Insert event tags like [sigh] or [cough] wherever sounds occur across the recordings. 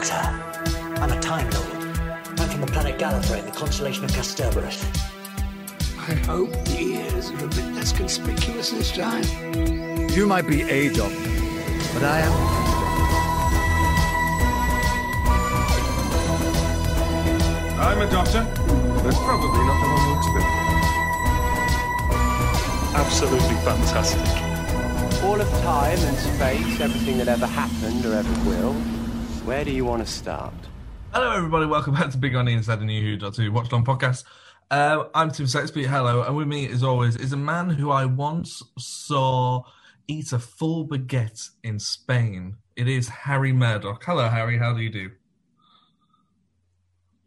Doctor, I'm a Time Lord. I'm from the planet Gallifrey in the constellation of Kasterborous. I hope the ears are a bit less conspicuous this time. You might be a doctor, but I am. I'm a doctor, but probably not the one you expect. Absolutely fantastic. All of time and space, everything that ever happened or ever will. Where do you want to start? Hello, everybody. Welcome back to Bigger on the Inside the New Who Doctor Who Watched On podcast. Uh, I'm Tim Sexby. Hello, and with me, as always, is a man who I once saw eat a full baguette in Spain. It is Harry Murdoch. Hello, Harry. How do you do?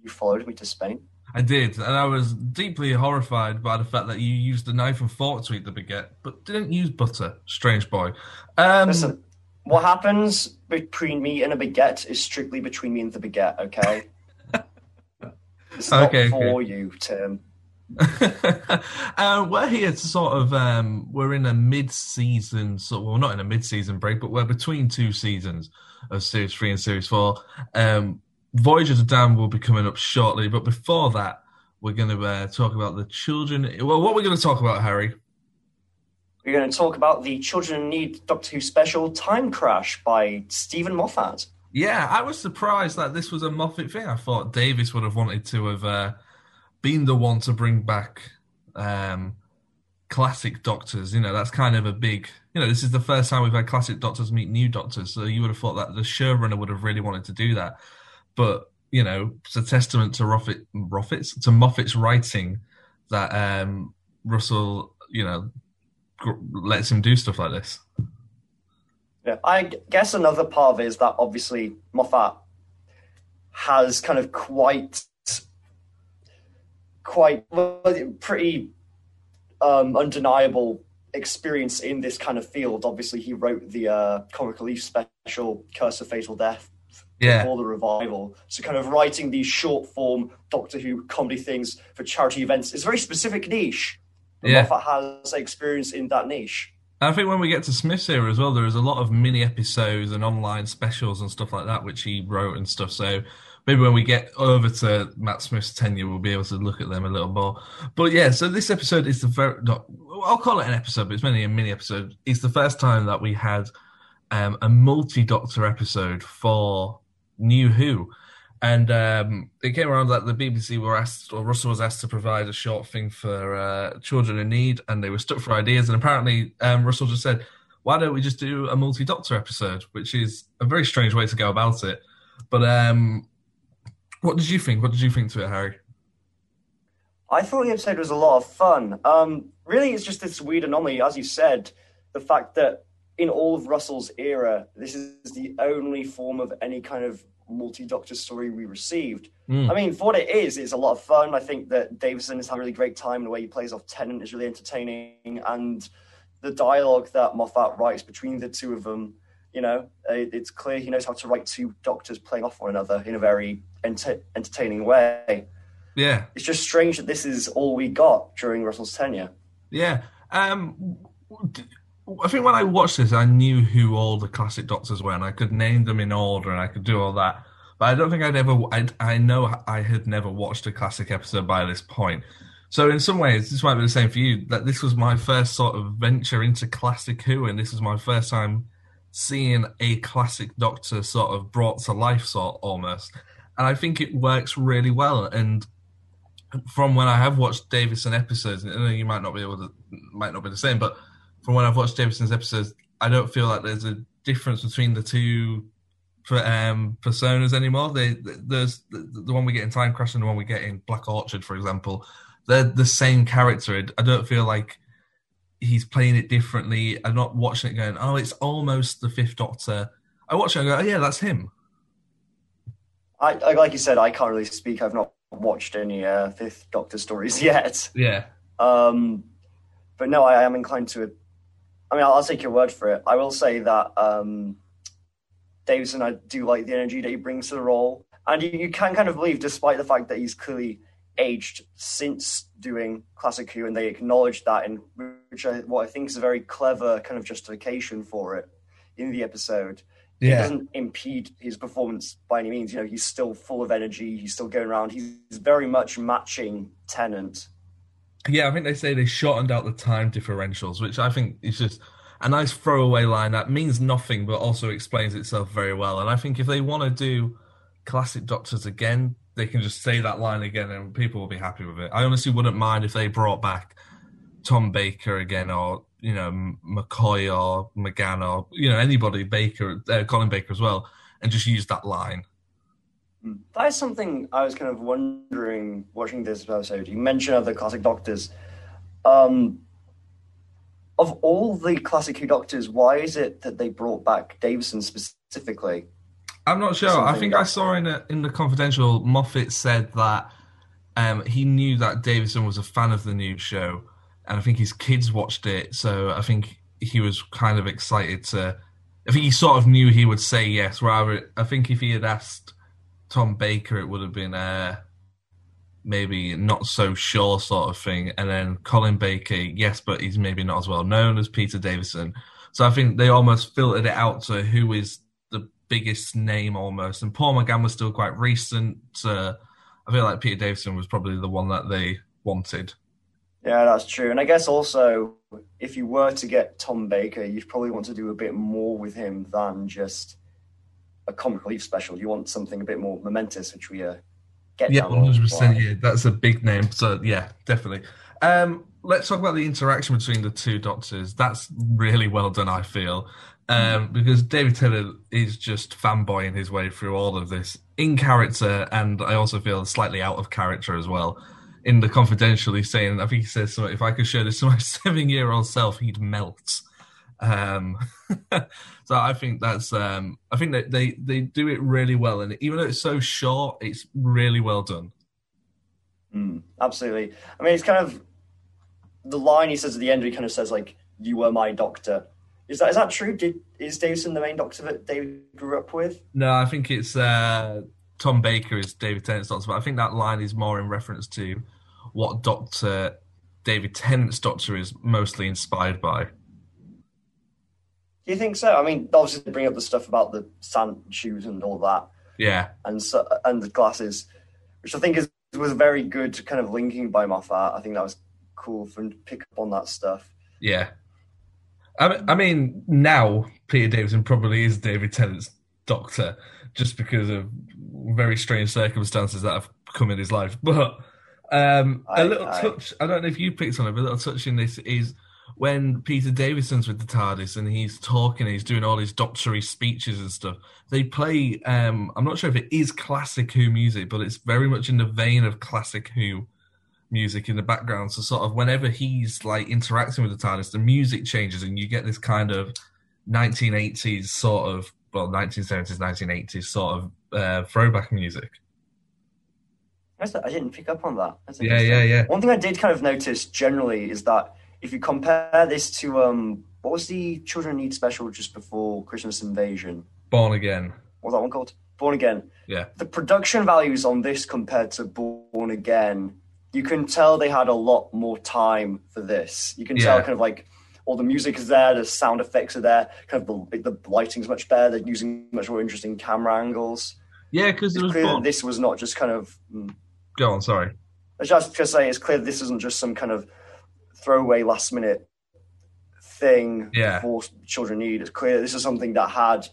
You followed me to Spain. I did, and I was deeply horrified by the fact that you used a knife and fork to eat the baguette, but didn't use butter. Strange boy. Um, Listen, what happens between me and a baguette is strictly between me and the baguette, okay? [laughs] it's not Okay, for okay. you, Tim. [laughs] uh, we're here to sort of um, we're in a mid-season sort well not in a mid-season break but we're between two seasons of series three and series four um, Voyage of the Damned will be coming up shortly but before that we're going to uh, talk about the children well what we're going to talk about harry We're going to talk about the Children in Need Doctor Who special Time Crash by Steven Moffat. yeah i was surprised that this was a moffat thing i thought Davies would have wanted to have uh, been the one to bring back um, classic doctors. You know, that's kind of a big. You know, this is the first time we've had classic doctors meet new doctors, so you would have thought that the showrunner would have really wanted to do that. But you know, it's a testament to Moffat's to Moffat's writing that um, Russell, you know, lets him do stuff like this. Yeah, I guess another part of it is that obviously Moffat has kind of quite, quite pretty um, undeniable experience in this kind of field. Obviously, he wrote the uh, comic relief special "Curse of Fatal Death" Yeah, before the revival. So, kind of writing these short form Doctor Who comedy things for charity events is a very specific niche. Yeah. Moffat has experience in that niche. I think when we get to Smith's era as well, there is a lot of mini episodes and online specials and stuff like that, which he wrote and stuff. So maybe when we get over to Matt Smith's tenure, we'll be able to look at them a little more. But yeah, so this episode is the very, not, I'll call it an episode, but it's mainly a mini episode. It's the first time that we had um, a multi Doctor episode for New Who. And um, it came around that the BBC were asked, or Russell was asked to provide a short thing for uh, children in need, and they were stuck for ideas. And apparently, um, Russell just said, "Why don't we just do a multi-doctor episode?" Which is a very strange way to go about it. But um, what did you think? What did you think to it, Harry? I thought the episode was a lot of fun. Um, really, it's just this weird anomaly, as you said, the fact that in all of Russell's era, this is the only form of any kind of multi-doctor story we received. Mm. I mean, for what it is, it's a lot of fun. I think that Davison has had a really great time. The way he plays off Tennant is really entertaining, and the dialogue that Moffat writes between the two of them, you know, it, it's clear he knows how to write two doctors playing off one another in a very enter- entertaining way. Yeah, It's just strange that this is all we got during Russell's tenure. yeah. Um, d- I think when I watched this, I knew who all the classic doctors were, and I could name them in order, and I could do all that. But I don't think I'd ever. I I know I had never watched a classic episode by this point. So in some ways, this might be the same for you. That this was my first sort of venture into classic Who, and this was my first time seeing a classic Doctor sort of brought to life, sort almost. And I think it works really well. And from when I have watched Davison episodes, and you might not be able to, might not be the same, but from when I've watched Davison's episodes, I don't feel like there's a difference between the two um, personas anymore. They there's the, the one we get in Time Crash and the one we get in Black Orchid, for example. They're the same character. I don't feel like he's playing it differently. I'm not watching it going, oh, it's almost the Fifth Doctor. I watch it and go, oh yeah, that's him. I, I like you said, I can't really speak. I've not watched any uh, Fifth Doctor stories [laughs] yet. Yeah, Um, but no, I am inclined to. I mean, I'll, I'll take your word for it. I will say that um, Davison, I do like the energy that he brings to the role, and you, you can kind of believe, despite the fact that he's clearly aged since doing Classic Who, and they acknowledge that, in which I, what I think is a very clever kind of justification for it. in the episode, it doesn't impede his performance by any means. You know, he's still full of energy. He's still going around. He's very much matching Tennant. Yeah, I think they say they shortened out the time differentials, which I think is just a nice throwaway line that means nothing but also explains itself very well. And I think if they want to do classic Doctors again, they can just say that line again and people will be happy with it. I honestly wouldn't mind if they brought back Tom Baker again or, you know, McCoy or McGann or, you know, anybody, Baker, uh, Colin Baker as well, and just use that line. That is something I was kind of wondering watching this episode. You mentioned other classic Doctors. Um, of all the classic Who Doctors, why is it that they brought back Davison specifically? I'm not sure. I think that- I saw in a, in the confidential, Moffat said that um, he knew that Davison was a fan of the new show, and I think his kids watched it. So I think he was kind of excited to. I think he sort of knew he would say yes. Rather, I think if he had asked Tom Baker, it would have been a maybe not so sure sort of thing. And then Colin Baker, yes, but he's maybe not as well known as Peter Davison. So I think they almost filtered it out to who is the biggest name almost. And Paul McGann was still quite recent. Uh, I feel like Peter Davison was probably the one that they wanted. Yeah, that's true. And I guess also, if you were to get Tom Baker, you'd probably want to do a bit more with him than just a comic relief special. You want something a bit more momentous, which we uh, get Yeah, down one the hundred percent. Yeah, that's a big name. So yeah, definitely. Um, let's talk about the interaction between the two doctors. That's really well done, I feel, um, because David Tennant is just fanboying his way through all of this in character, and I also feel slightly out of character as well. In the confidential, he's saying, I think he says something. If I could show this to my [laughs] seven-year-old self, he'd melt. Um, [laughs] so I think that's um, I think that they they do it really well, and even though it's so short, it's really well done. Mm, absolutely. I mean, it's kind of the line he says at the end. He kind of says like, "You were my doctor." Is that is that true? Did is Davison the main doctor that David grew up with? No, I think it's uh, Tom Baker is David Tennant's doctor, but I think that line is more in reference to what Doctor David Tennant's doctor is mostly inspired by. Do you think so? I mean, obviously they bring up the stuff about the sand shoes and all that, Yeah, and so, and the glasses, which I think is was very good kind of linking by Moffat. I think that was cool for him to pick up on that stuff. yeah. I mean, I mean, now Peter Davison probably is David Tennant's doctor, just because of very strange circumstances that have come in his life. But um, a I- little I- touch, I don't know if you picked on it, but a little touch in this is when Peter Davison's with the TARDIS and he's talking, he's doing all his doctory speeches and stuff. They play, um, I'm not sure if it is classic Who music, but it's very much in the vein of classic Who music in the background. So sort of whenever he's like interacting with the TARDIS, the music changes and you get this kind of 1980s sort of, well, 1970s, 1980s sort of uh, throwback music. I didn't pick up on that. Yeah, yeah, yeah. One thing I did kind of notice generally is that if you compare this to um, what was the Children Need special just before Christmas Invasion? Born Again. What was that one called? Born Again. Yeah. The production values on this compared to Born Again, you can tell they had a lot more time for this. You can tell kind of like all the music is there, the sound effects are there, kind of the, the lighting's much better. They're using much more interesting camera angles. Yeah, because it was clear that born. this was not just kind of. mm, Go on, sorry. I was just to say, it's clear this isn't just some kind of throwaway last minute thing Yeah. for children need. It's clear this is something that had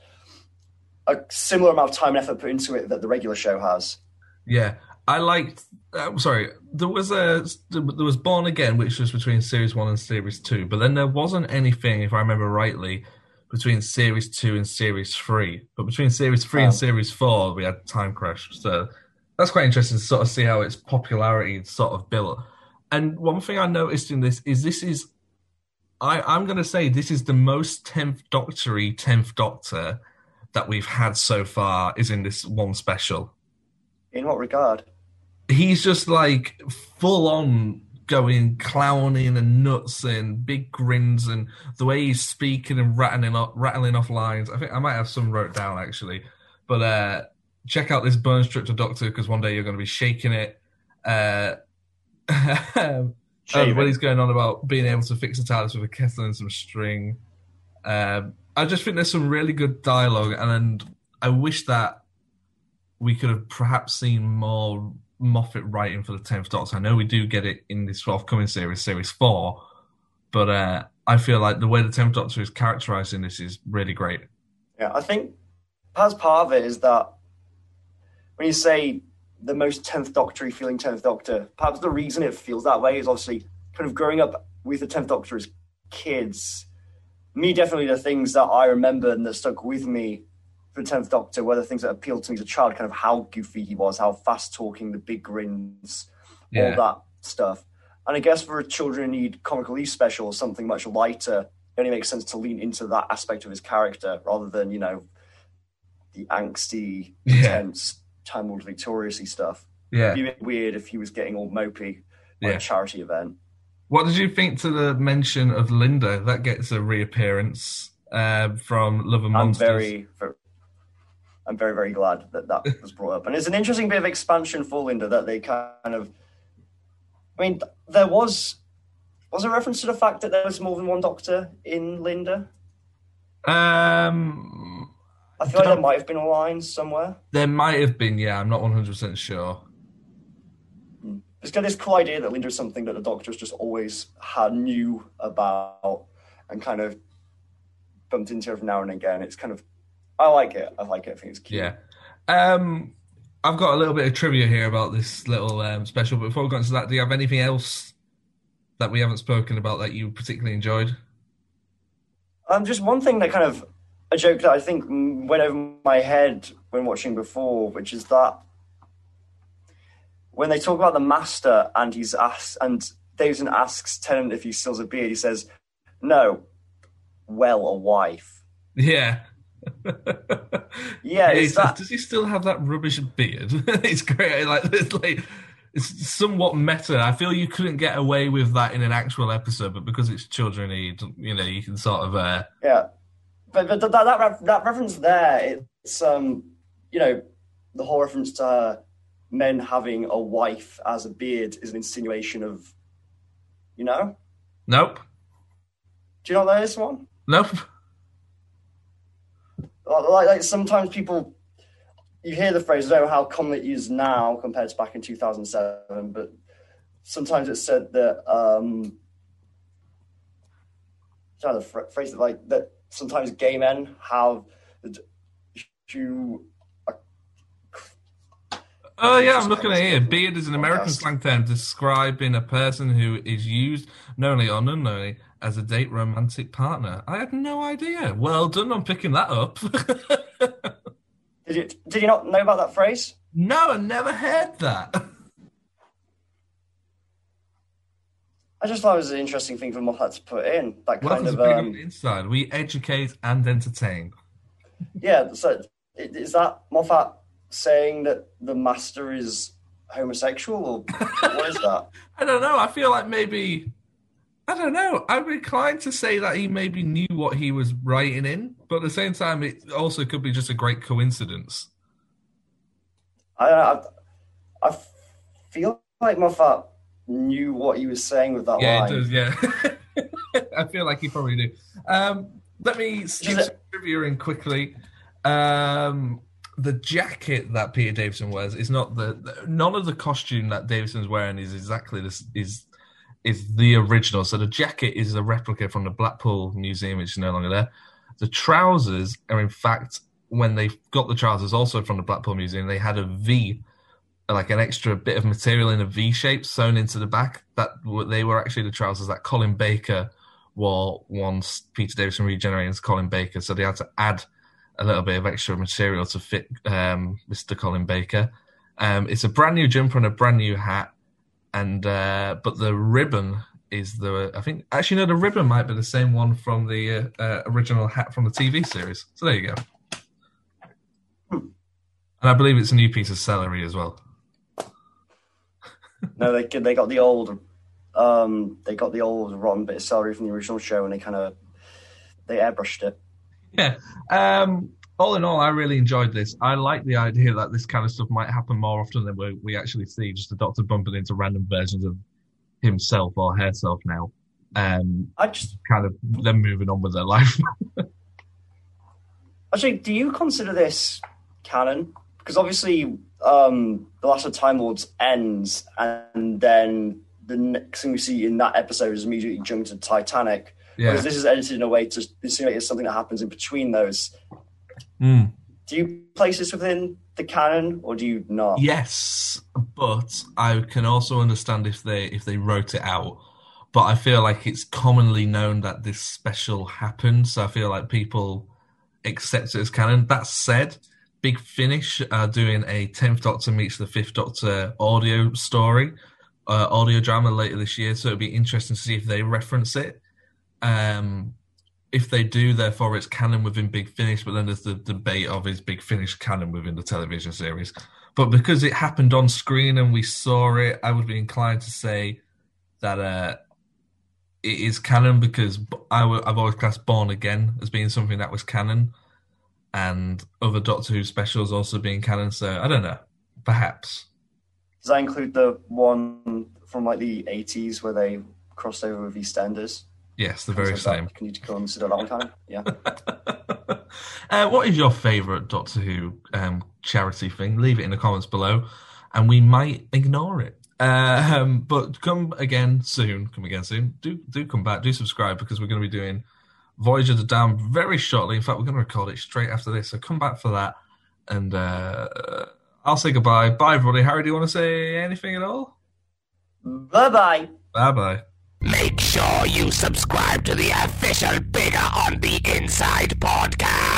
a similar amount of time and effort put into it that the regular show has. Yeah, I liked. Uh, sorry, there was a there was Born Again, which was between series one and series two, but then there wasn't anything, if I remember rightly, between series two and series three. But between series three Oh. and series four, we had Time Crash. So that's quite interesting to sort of see how its popularity sort of built. And one thing I noticed in this is this is, I I'm going to say this is the most tenth Doctory tenth Doctor that we've had so far is in this one special In what regard? he's just like full on going clowning and nuts and big grins and the way he's speaking and rattling off, rattling off lines. I think I might have some wrote down actually, but uh, check out this Burn Stricter Doctor because one day you're going to be shaking it. Uh, and [laughs] Shaving. when he's going on about being able to fix a TARDIS with a kettle and some string. Um, I just think there's some really good dialogue, and I wish that we could have perhaps seen more Moffat writing for the Tenth Doctor. I know we do get it in this forthcoming series, Series Four, but uh, I feel like the way the Tenth Doctor is characterized in this is really great. Yeah, I think perhaps part of it is that when you say the most Tenth Doctor feeling Tenth Doctor, perhaps the reason it feels that way is obviously kind of growing up with the Tenth Doctor as kids. Me, definitely the things that I remember and that stuck with me for the Tenth Doctor were the things that appealed to me as a child, kind of how goofy he was, how fast talking, the big grins, Yeah. all that stuff. And I guess for a children who need comic relief special or something much lighter, it only makes sense to lean into that aspect of his character rather than, you know, the angsty, Yeah. intense, Time Lord Victoriousy stuff. Yeah. It'd be weird if he was getting all mopey at Yeah. a charity event. What did you think to the mention of Linda? That gets a reappearance uh, from Love and I'm Monsters. very, I'm very, very glad that that [laughs] was brought up, and it's an interesting bit of expansion for Linda that they kind of. I mean, there was was a reference to the fact that there was more than one Doctor in Linda. Um, I feel like there might have been a line somewhere. there might have been, yeah. I'm not 100 percent sure. It's got this cool idea that Linda is something that the Doctor's just always had knew about and kind of bumped into every now and again. It's kind of, I like it. I like it. I think it's cute. Yeah. Um, I've got a little bit of trivia here about this little um, special. But before we go into that, do you have anything else that we haven't spoken about that you particularly enjoyed? Um, just one thing that kind of a joke that I think went over my head when watching before, which is that when they talk about the master and he's asked and Davison asks Tennant if he still has a beard, he says, "No, well, a wife." Yeah. Yeah, is that- Does he still have that rubbish beard? [laughs] it's great. Like it's like it's somewhat meta. I feel you couldn't get away with that in an actual episode, but because it's children, you you know you can sort of uh, Yeah, but, but that that, that reference there, it's um, you know, the whole reference to men having a wife as a beard is an insinuation of, you know, nope, do you know what that is, one? nope. like, like sometimes people you hear the phrase I don't know how common it is now compared to back in 2007 but sometimes it's said that um trying to phrase it like that sometimes gay men have you Oh yeah, I'm looking at it here. Beard is an American slang term describing a person who is used knowingly or unknowingly as a date romantic partner. I had no idea. Well done on picking that up. [laughs] did you did you not know about that phrase no, I never heard that. [laughs] I just thought it was an interesting thing for Moffat to put in that What kind of on um, the inside? We educate and entertain. yeah so is that Moffat saying that the master is homosexual or what is that [laughs] I don't know. I feel like maybe I don't know. I'm inclined to say that he maybe knew what he was writing in, but at the same time, it also could be just a great coincidence. I, I, I feel like Moffat knew what he was saying with that Yeah, line. does. Yeah, [laughs] I feel like he probably do. Um, let me sneak some trivia in quickly. Um, the jacket that Peter Davison wears is not the, the- none of the costume that Davison's wearing is exactly this is is the original. So the jacket is a replica from the Blackpool Museum, which is no longer there. The trousers are in fact when they got the trousers also from the Blackpool Museum, they had a V like an extra bit of material in a V shape sewn into the back. That they were actually the trousers that Colin Baker wore once Peter Davison regenerated as Colin Baker. So they had to add a little bit of extra material to fit um, Mr. Colin Baker. Um, it's a brand new jumper and a brand new hat, and uh, but the ribbon is the I think actually no the ribbon might be the same one from the uh, uh, original hat from the TV series. So there you go. And I believe it's a new piece of celery as well. No, they they got the old, um, they got the old rotten bit of celery from the original show, and they kind of they airbrushed it. Yeah. Um, all in all, I really enjoyed this. I like the idea that this kind of stuff might happen more often than we, we actually see. Just the Doctor bumping into random versions of himself or herself now. Um, I just kind of them moving on with their life. [laughs] Actually, do you consider this canon? Because obviously, um, the Last of Time Lords ends, and then the next thing we see in that episode is immediately jumped to Titanic. Yeah. Whereas this is edited in a way to insinuate it's something that happens in between those. Mm. Do you place this within the canon, or do you not? Yes, but I can also understand if they if they wrote it out. But I feel like it's commonly known that this special happened, so I feel like people accept it as canon. That said, Big Finish are doing a Tenth Doctor meets the Fifth Doctor audio story, uh, audio drama later this year. So it'll be interesting to see if they reference it. Um, if they do, therefore it's canon within Big Finish, but then there's the debate of is Big Finish canon within the television series. But because it happened on screen and we saw it, I would be inclined to say that uh, it is canon because i w- I've always classed Born Again as being something that was canon, and other Doctor Who specials also being canon. So I don't know, perhaps. Does that include the one from like the 80s where they crossed over with EastEnders? Yes, the very that- same. Can you consider that one canon? Yeah. [laughs] uh, what is your favourite Doctor Who um, charity thing? Leave it in the comments below, and we might ignore it. Uh, [laughs] um, but come again soon. Come again soon. Do do come back. Do subscribe because we're going to be doing Voyage of the Damned very shortly. In fact, we're going to record it straight after this. So come back for that, and uh, I'll say goodbye. Bye, everybody. Harry, do you want to say anything at all? bye bye. Bye bye. Make sure you subscribe to the official Bigger on the Inside podcast.